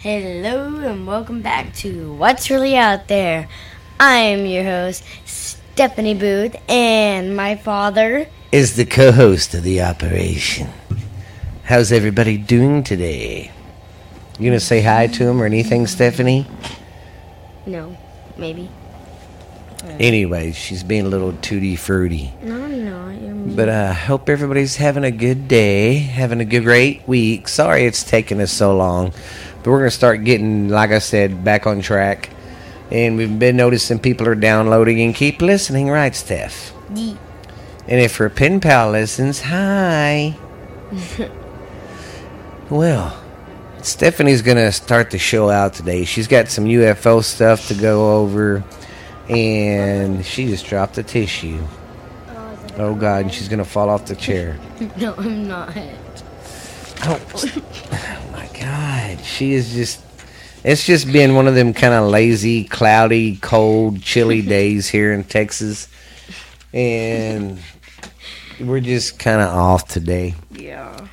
Hello and welcome back to What's Really Out There. I am your host, Stephanie Booth, and my father. is the co-host of the operation. How's everybody doing today? You gonna say hi to him or anything, Stephanie? No, maybe. Anyway, she's being a little tutti fruity. No, I'm not. You're mean. But I uh, hope everybody's having a good day, having a good, great week. Sorry it's taken us so long, but we're gonna start getting, like I said, back on track. And we've been noticing people are downloading and keep listening, right, Steph? Yeet. And if her pen pal listens, hi. well, Stephanie's gonna start the show out today. She's got some UFO stuff to go over, and she just dropped the tissue. Oh God, and she's gonna fall off the chair. No, I'm not. Oh, She is just. It's just been one of them kind of lazy, cloudy, cold, chilly days here in Texas, and we're just kind of off today. Yeah.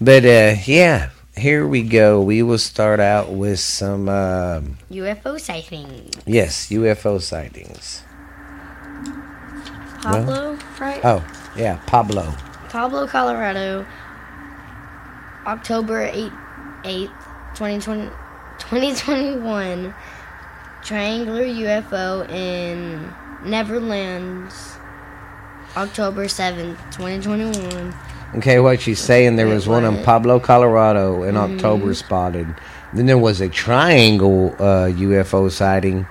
But uh, yeah, here we go. We will start out with some um UFO sightings. yes UFO sightings. Pablo, right? Oh yeah, Pablo. Pablo, Colorado, October 8, 8th, 2020, 2021. Triangular UFO in Neverlands, October 7th, 2021. Okay, what she's saying there was one in? Pablo, Colorado, in October spotted. Then there was a triangle uh, UFO sighting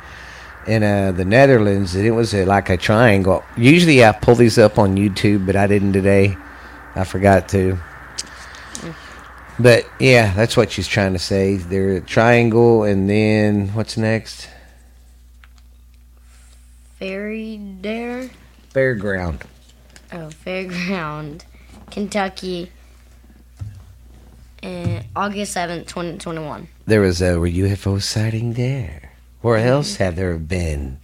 in uh, the Netherlands, and it was uh, like a triangle. Usually I pull these up on YouTube, but I didn't today. I forgot to. But yeah, that's what she's trying to say. They're a triangle, and then what's next? Ferry Dare? Fairground. Oh, Fairground, Kentucky, and August 7th, 2021. There was a UFO sighting there. Where mm-hmm. else have there been?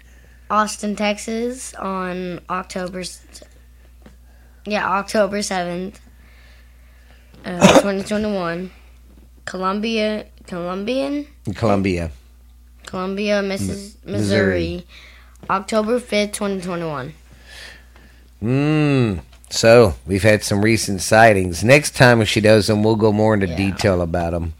Austin, Texas on October. Yeah, October 7th, uh, 2021. Columbia, Columbian, Columbia. Columbia, Missis, Missouri. Missouri, October 5th, 2021. Mmm. So we've had some recent sightings. Next time if she does them, we'll go more into Yeah. detail about them.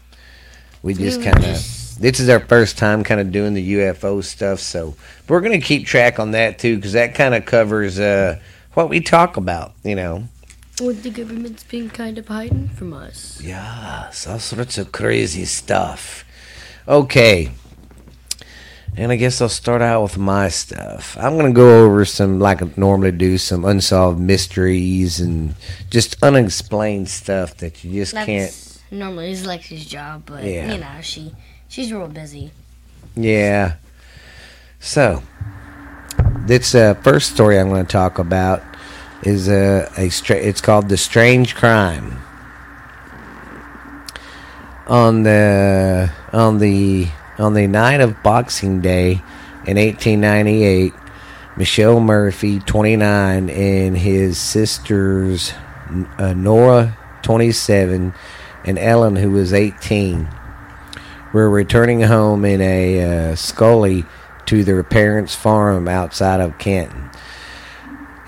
We just kind of. This is our first time kind of doing the UFO stuff, so we're going to keep track on that too because that kind of covers uh, what we talk about. You know. What the government's been kind of hiding from us. Yes, all sorts of crazy stuff. Okay. And I guess I'll start out with my stuff. I'm going to go over some, like I normally do, some unsolved mysteries and just unexplained stuff that you just can't. Normally is Lexi's job, but Yeah. you know she she's real busy. Yeah. So, this uh, first story I'm going to talk about is uh, a stra- it's called the strange crime. On the on the on the night of Boxing Day in 1898, Michelle Murphy, 29, and his sisters uh, Nora, 27, and Ellen, who was 18, were returning home in a uh, Scully to their parents' farm outside of Canton.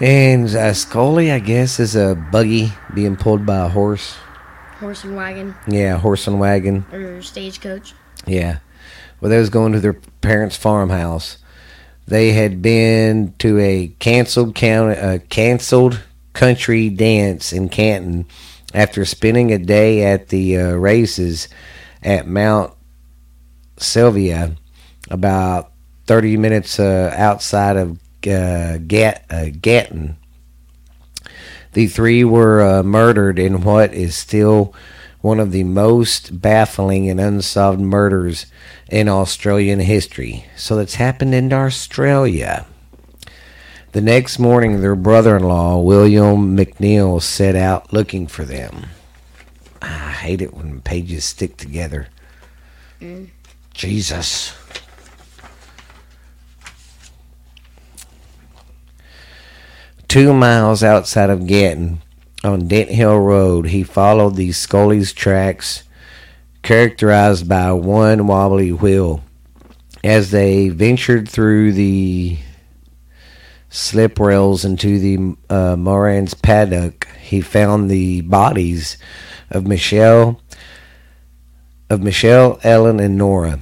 And a Scully, I guess, is a buggy being pulled by a horse. Horse and wagon Yeah, horse and wagon. or stagecoach. Yeah. Well, they was going to their parents' farmhouse. They had been to a canceled county, uh, canceled country dance in Canton after spending a day at the uh, races at Mount Sylvia, about thirty minutes uh, outside of uh, Gat uh, Gatton. The three were uh, murdered in what is still one of the most baffling and unsolved murders in Australian history. So that's happened in Australia. The next morning, their brother in law, William McNeil, set out looking for them. I hate it when pages stick together. Jesus. Two miles outside of Gatton, on Dent Hill Road, he followed the Scully's tracks characterized by one wobbly wheel. As they ventured through the slip rails into the uh, Moran's paddock, he found the bodies of Michelle, of Michelle, Ellen, and Nora.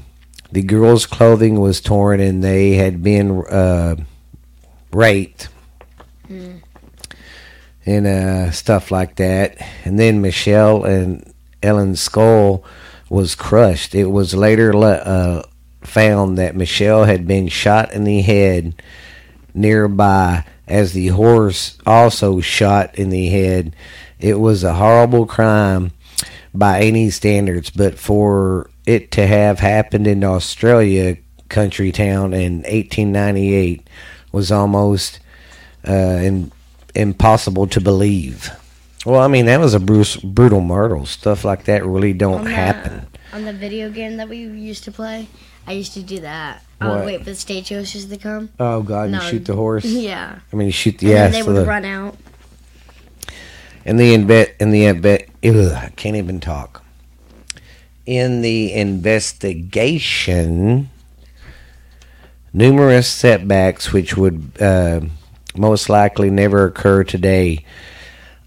The girls' clothing was torn, and they had been uh, raped and uh, stuff like that. And then Michelle and Ellen's skull was crushed. It was later uh, found that Michelle had been shot in the head nearby, as the horse also shot in the head. It was a horrible crime by any standards, but for it to have happened in Australia country town in 1898 was almost uh, in, impossible to believe. Well, I mean that was a bruce, brutal murder. Stuff like that really don't On the- happen. On the video game that we used to play, I used to do that. I would wait for the stagecoaches to come. Oh God! No. You shoot the horse. Yeah. I mean, you shoot the And then they would the, run out. in the inve- in the inve- ugh, I can't even talk. In the investigation, numerous setbacks, which would uh, most likely never occur today,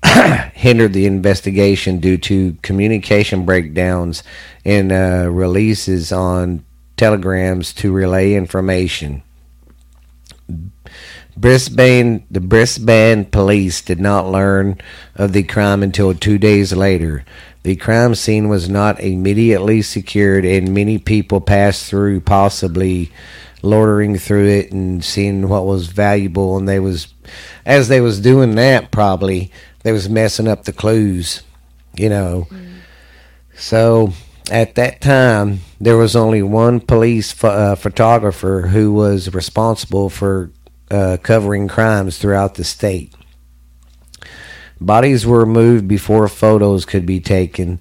hindered the investigation due to communication breakdowns and uh, releases on telegrams to relay information. Brisbane, the Brisbane police did not learn of the crime until two days later. The crime scene was not immediately secured, and many people passed through, possibly loitering through it and seeing what was valuable. And they was, as they was doing that, probably they was messing up the clues, you know. So at that time, there was only one police pho- uh, photographer who was responsible for uh, covering crimes throughout the state. Bodies were moved before photos could be taken.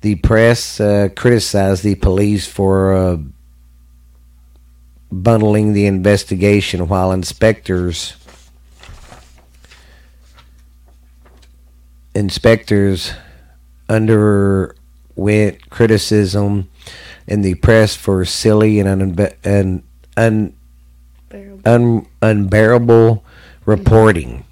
The press uh, criticized the police for uh, bundling the investigation while inspectors inspectors underwent criticism in the press for silly and, unbe- and un- un- unbearable reporting.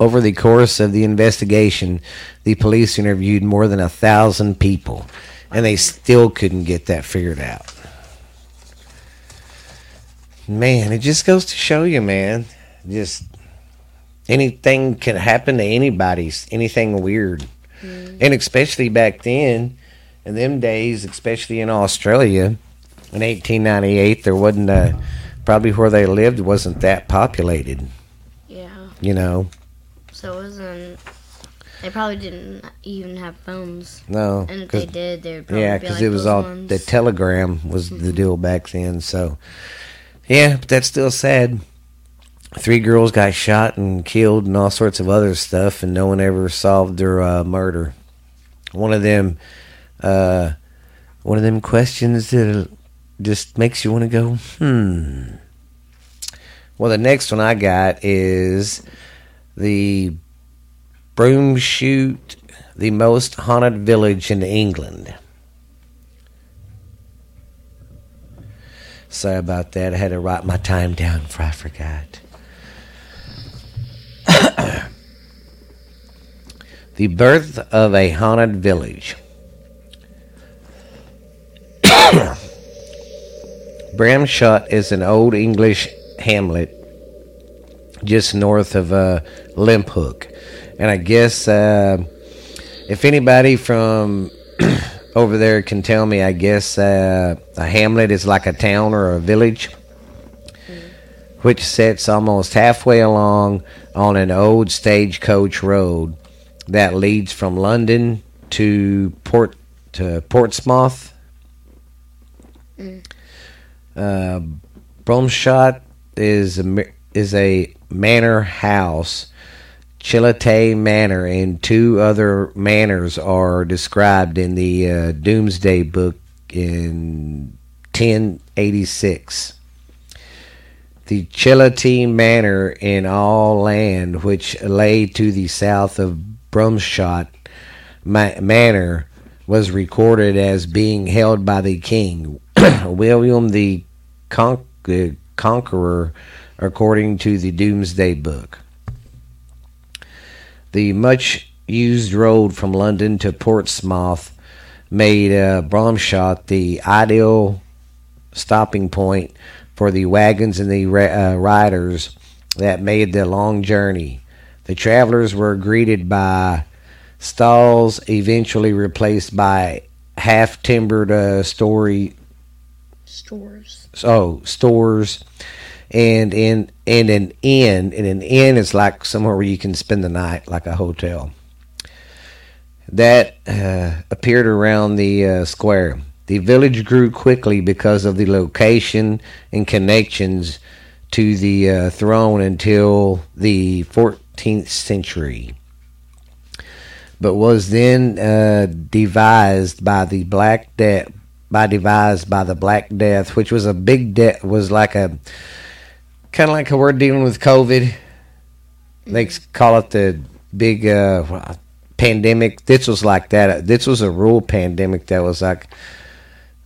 Over the course of the investigation, the police interviewed more than a thousand people, and they still couldn't get that figured out. Man, it just goes to show you, man. Just anything can happen to anybody. Anything weird, mm. and especially back then, in them days, especially in Australia, in 1898, there wasn't a, probably where they lived wasn't that populated. Yeah. You know, So it wasn't. They probably didn't even have phones. no, And if they did, they would probably yeah, because like it was all ones. the telegram was the deal back then. So, yeah, but that's still sad. Three girls got shot and killed, and all sorts of other stuff, and no one ever solved their uh, murder. One of them, uh, one of them questions that just makes you want to go, hmm. Well, the next one I got is the Broomshoot, the most haunted village in England. Sorry about that. I had to write my time down for I forgot. the birth of a haunted village. Bramshott is an old English hamlet just north of uh, Limphook. And I guess uh, if anybody from over there can tell me, I guess uh, a hamlet is like a town or a village, which sits almost halfway along on an old stagecoach road that leads from London to Port to Portsmouth. Uh, Bromshot is a, is a manor house. Chilate Manor and two other manors are described in the uh, Domesday Book in 1086. The Chilate Manor in all land, which lay to the south of Brumshot Ma- Manor, was recorded as being held by the king, William the Con- uh, Conqueror, according to the Domesday Book. The much used road from London to Portsmouth made uh, Bramshott the ideal stopping point for the wagons and the uh, riders that made the long journey. The travelers were greeted by stalls, eventually replaced by half timbered uh, story stores. Oh, stores, and in and an inn. And an inn is like somewhere where you can spend the night, like a hotel. That uh, appeared around the uh, square. The village grew quickly because of the location and connections to the uh, throne until the 14th century, but was then uh, devised by the Black Death. By devised by the Black Death, which was a big death, was like a kind of like how we're dealing with COVID. They call it the big uh, pandemic. This was like that. This was a real pandemic that was like,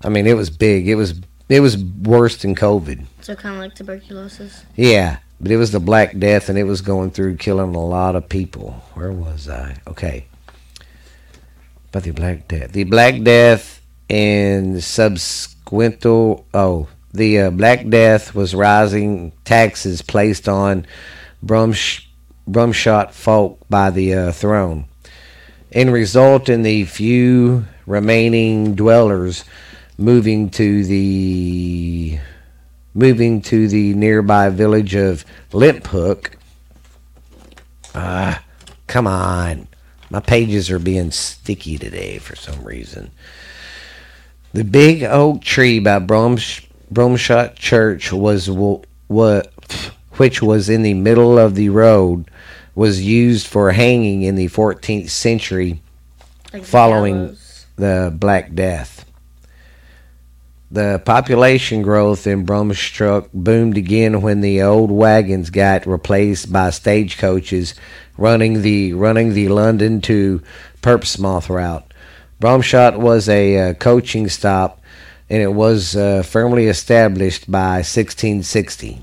I mean, it was big. It was it was worse than COVID. So kind of like tuberculosis. Yeah, but it was the Black Death, and it was going through killing a lot of people. Where was I? Okay, but the Black Death, the Black Death, and subsequent oh, the uh, Black Death was rising taxes placed on Brumsh, Brumshot folk by the uh, throne, and result in the few remaining dwellers moving to the moving to the nearby village of Limphook. Ah, uh, come on. My pages are being sticky today for some reason. The big oak tree by Bromsh, Bromshot Church was what which was in the middle of the road was used for hanging in the 14th century like following the Black Death. The population growth in Bromstruck boomed again when the old wagons got replaced by stagecoaches running the running the London to Portsmouth route. Bromshot was a uh, coaching stop, and it was uh, firmly established by 1660.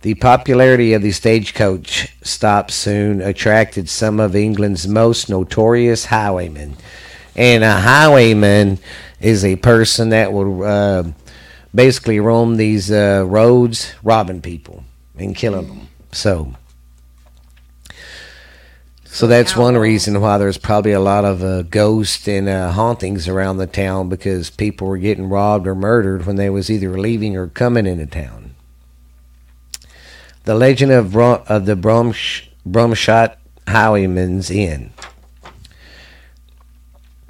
The popularity of the stagecoach stop soon attracted some of England's most notorious highwaymen. And a highwayman is a person that will uh, basically roam these uh, roads, robbing people and killing them. So, so that's one reason why there's probably a lot of uh, ghosts and uh, hauntings around the town because people were getting robbed or murdered when they was either leaving or coming into town. The legend of, Brom- of the Bromsh- Bromshot Highwayman's Inn.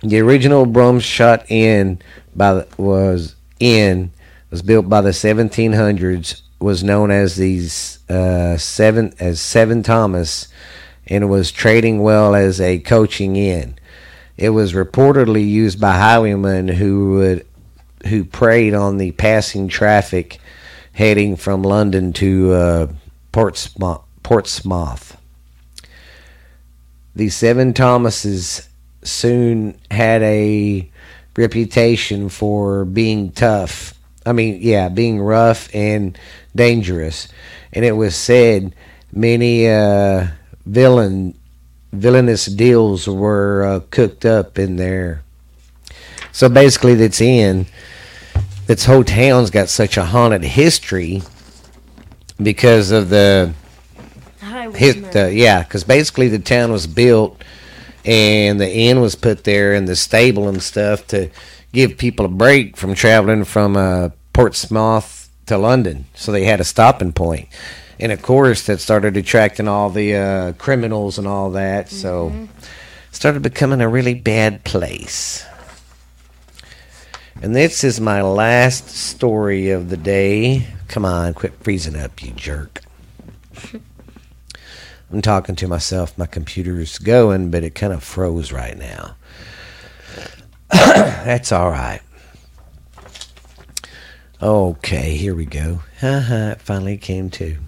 The original Bromshot Inn by the, was inn was built by the 1700s. Was known as these uh, seven as Seven Thomas, and was trading well as a coaching inn. It was reportedly used by highwaymen who would who preyed on the passing traffic heading from London to uh, Portsmouth. The Seven Thomases soon had a reputation for being tough. I mean, yeah, being rough and dangerous. And it was said many uh, villain villainous deals were uh, cooked up in there. So basically, that's in. This whole town's got such a haunted history because of the, hit, the yeah, because basically the town was built and the inn was put there and the stable and stuff to give people a break from traveling from uh, Portsmouth to London. So they had a stopping point. And of course, that started attracting all the uh, criminals and all that. Mm-hmm. So started becoming a really bad place. And this is my last story of the day. Come on, quit freezing up, you jerk. I'm talking to myself. My computer's going, but it kind of froze right now. That's all right. Okay, here we go. Haha, it finally came to.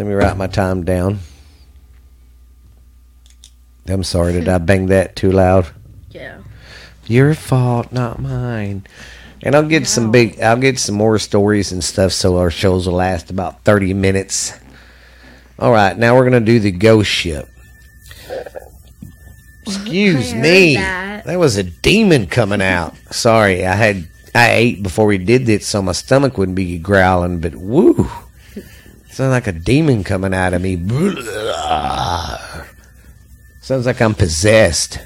Let me write my time down. I'm sorry, did I bang that too loud? Yeah. Your fault, not mine. And I'll get some big. I'll get some more stories and stuff, so our shows will last about thirty minutes. All right, now we're gonna do the ghost ship. Excuse me. that. That was a demon coming out. Sorry, I had I ate before we did this, so my stomach wouldn't be growling. But woo, sounds like a demon coming out of me. Sounds like I'm possessed.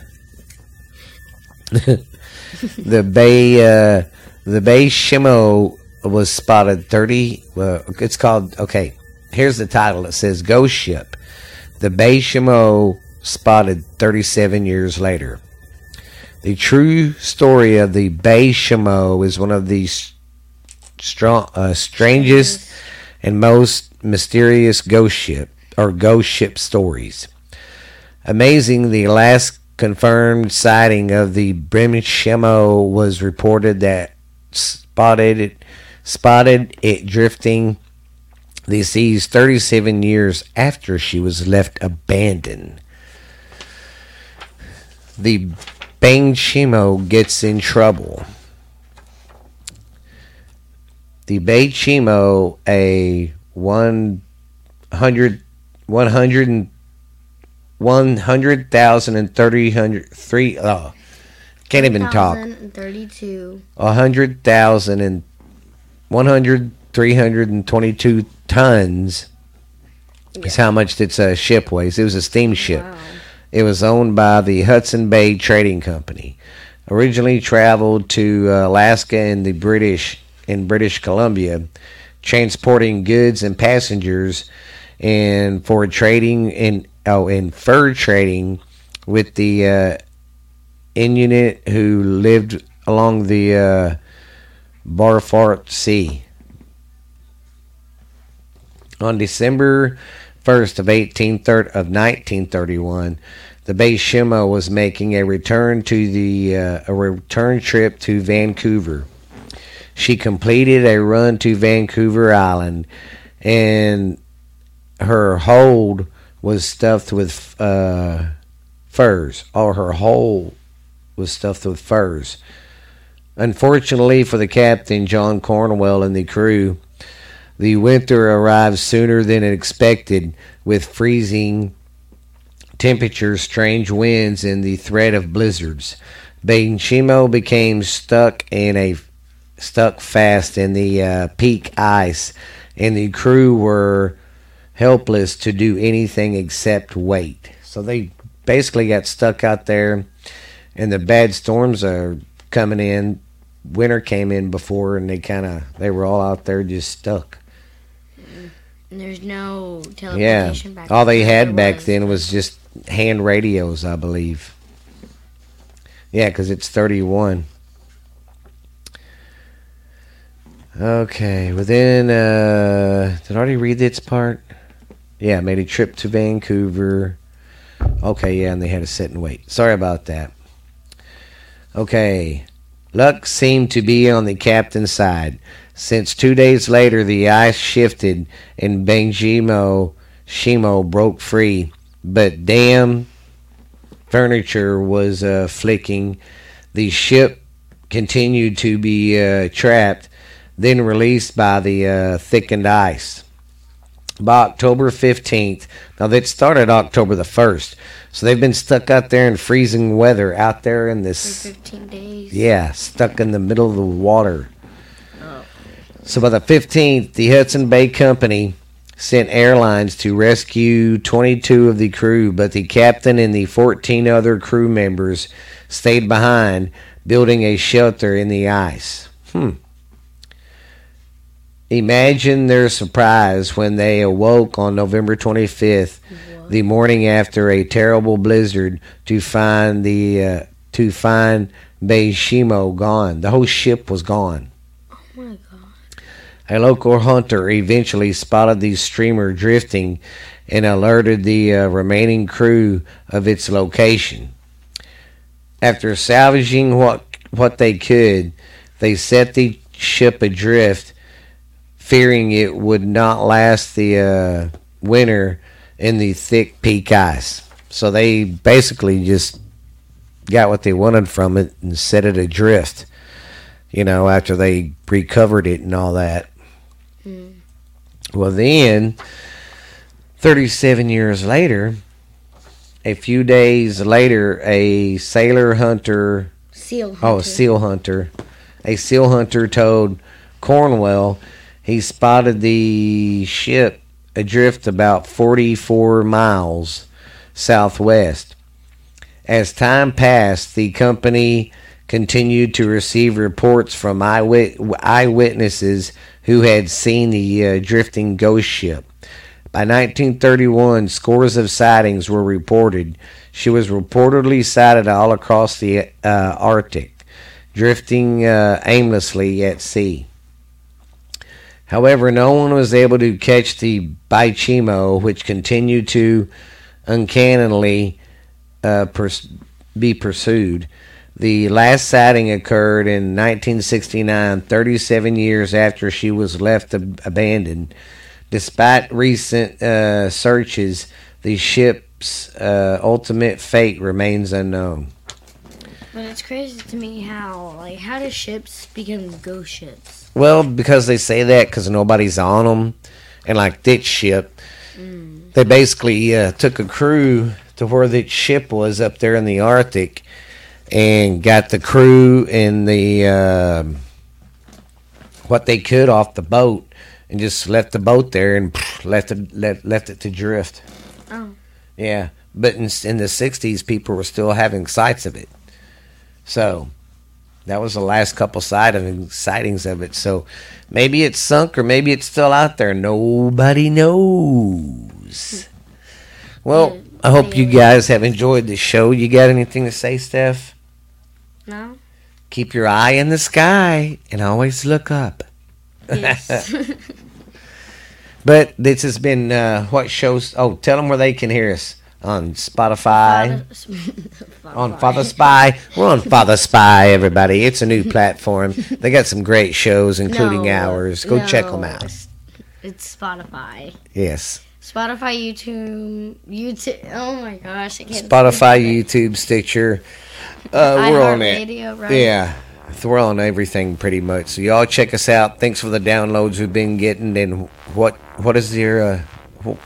the Bay, uh, the Baychimo was spotted 30. Uh, it's called, okay, here's the title. It says Ghost Ship. The Baychimo spotted 37 years later. The true story of the Baychimo is one of the strong, uh, strangest and most mysterious ghost ship or ghost ship stories. Amazing, the last confirmed sighting of the Brimshemo was reported that spotted it, spotted it drifting the seas 37 years after she was left abandoned. The Bangshimo gets in trouble. The Bangshimo, a 100, 100 and one hundred thousand and thirty hundred three. Oh, can't even talk. 1,032. A hundred thousand and one hundred three hundred and twenty-two tons is how much its uh, ship weighs. It was a steamship. Wow. It was owned by the Hudson Bay Trading Company. Originally traveled to uh, Alaska and the British in British Columbia, transporting goods and passengers, and for trading in oh in fur trading with the uh, Inuit who lived along the uh, Barfart Sea. On December 1st of 1830 of 1931, the Baychimo was making a return to the uh, a return trip to Vancouver. She completed a run to Vancouver Island, and her hold was stuffed with uh, furs. Or her hold was stuffed with furs. Unfortunately for the captain, John Cornwell, and the crew, the winter arrived sooner than expected with freezing temperatures, strange winds, and the threat of blizzards. Benchimo became stuck in a stuck fast in the uh, peak ice, and the crew were helpless to do anything except wait. So they basically got stuck out there, and the bad storms are coming in. Winter came in before, and they kind of they were all out there just stuck. And there's no Yeah, back all they had back was. then was just hand radios, I believe. Yeah, because it's thirty-one. Okay, within uh, did I already read this part? Yeah, made a trip to Vancouver. Okay, yeah, and they had to sit and wait. Sorry about that. Okay, luck seemed to be on the captain's side. Since two days later, the ice shifted and Benjimo Shimo broke free, but damn furniture was uh, flicking. The ship continued to be uh, trapped, then released by the uh, thickened ice. By October 15th, now that started October the 1st, so they've been stuck out there in freezing weather, out there in For this 15 days. yeah, stuck in the middle of the water. Oh. So by the 15th, the Hudson Bay Company sent airlines to rescue 22 of the crew, but the captain and the 14 other crew members stayed behind, building a shelter in the ice. Hmm. Imagine their surprise when they awoke on November 25th, the morning after a terrible blizzard, to find the uh, to find Baychimo gone. The whole ship was gone. Oh my god. A local hunter eventually spotted the streamer drifting and alerted the uh, remaining crew of its location. After salvaging what what they could, they set the ship adrift, fearing it would not last the uh, winter in the thick peak ice. So they basically just got what they wanted from it and set it adrift. You know, after they recovered it and all that. Mm. Well, then, 37 years later, a few days later, a sailor hunter, Seal hunter. oh, a seal hunter, a seal hunter told Cornwell he spotted the ship adrift about 44 miles southwest. As time passed, the company continued to receive reports from eyewit- eyewitnesses who had seen the uh, drifting ghost ship. By 1931, scores of sightings were reported. She was reportedly sighted all across the uh, Arctic, drifting uh, aimlessly at sea. However, no one was able to catch the Baychimo, which continued to uncannily uh, pers- be pursued. The last sighting occurred in 1969, 37 years after she was left ab- abandoned. Despite recent uh, searches, the ship's uh, ultimate fate remains unknown. But it's crazy to me how, like, how do ships become ghost ships? Well, because they say that because nobody's on them, and like this ship, they basically uh, took a crew to where that ship was up there in the Arctic, and got the crew and the um what they could off the boat, and just left the boat there and left it left, left it to drift. Oh. Yeah, but in, in the '60s, people were still having sights of it, so that was the last couple sighting, sightings of it. So maybe it's sunk or maybe it's still out there. Nobody knows. Well, I hope you guys have enjoyed the show. You got anything to say, Steph? No? Keep your eye in the sky and always look up. Yes. But this has been uh, what shows. Oh, tell them where they can hear us on Spotify. on Father Spy. We're on Father Spy, everybody. It's a new platform. They got some great shows, including No, ours. Go check them out. It's, it's Spotify. Yes. Spotify, YouTube, YouTube. Oh my gosh, I can't. Spotify, YouTube, Stitcher. Uh, we're on it. Radio, right? Yeah. We're on everything pretty much. So y'all check us out. Thanks for the downloads we've been getting. And what what is your uh,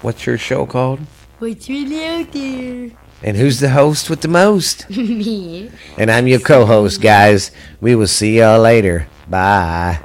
what's your show called? What's really out there? And who's the host with the most? Me. And I'm your co-host, guys. We will see y'all later. Bye.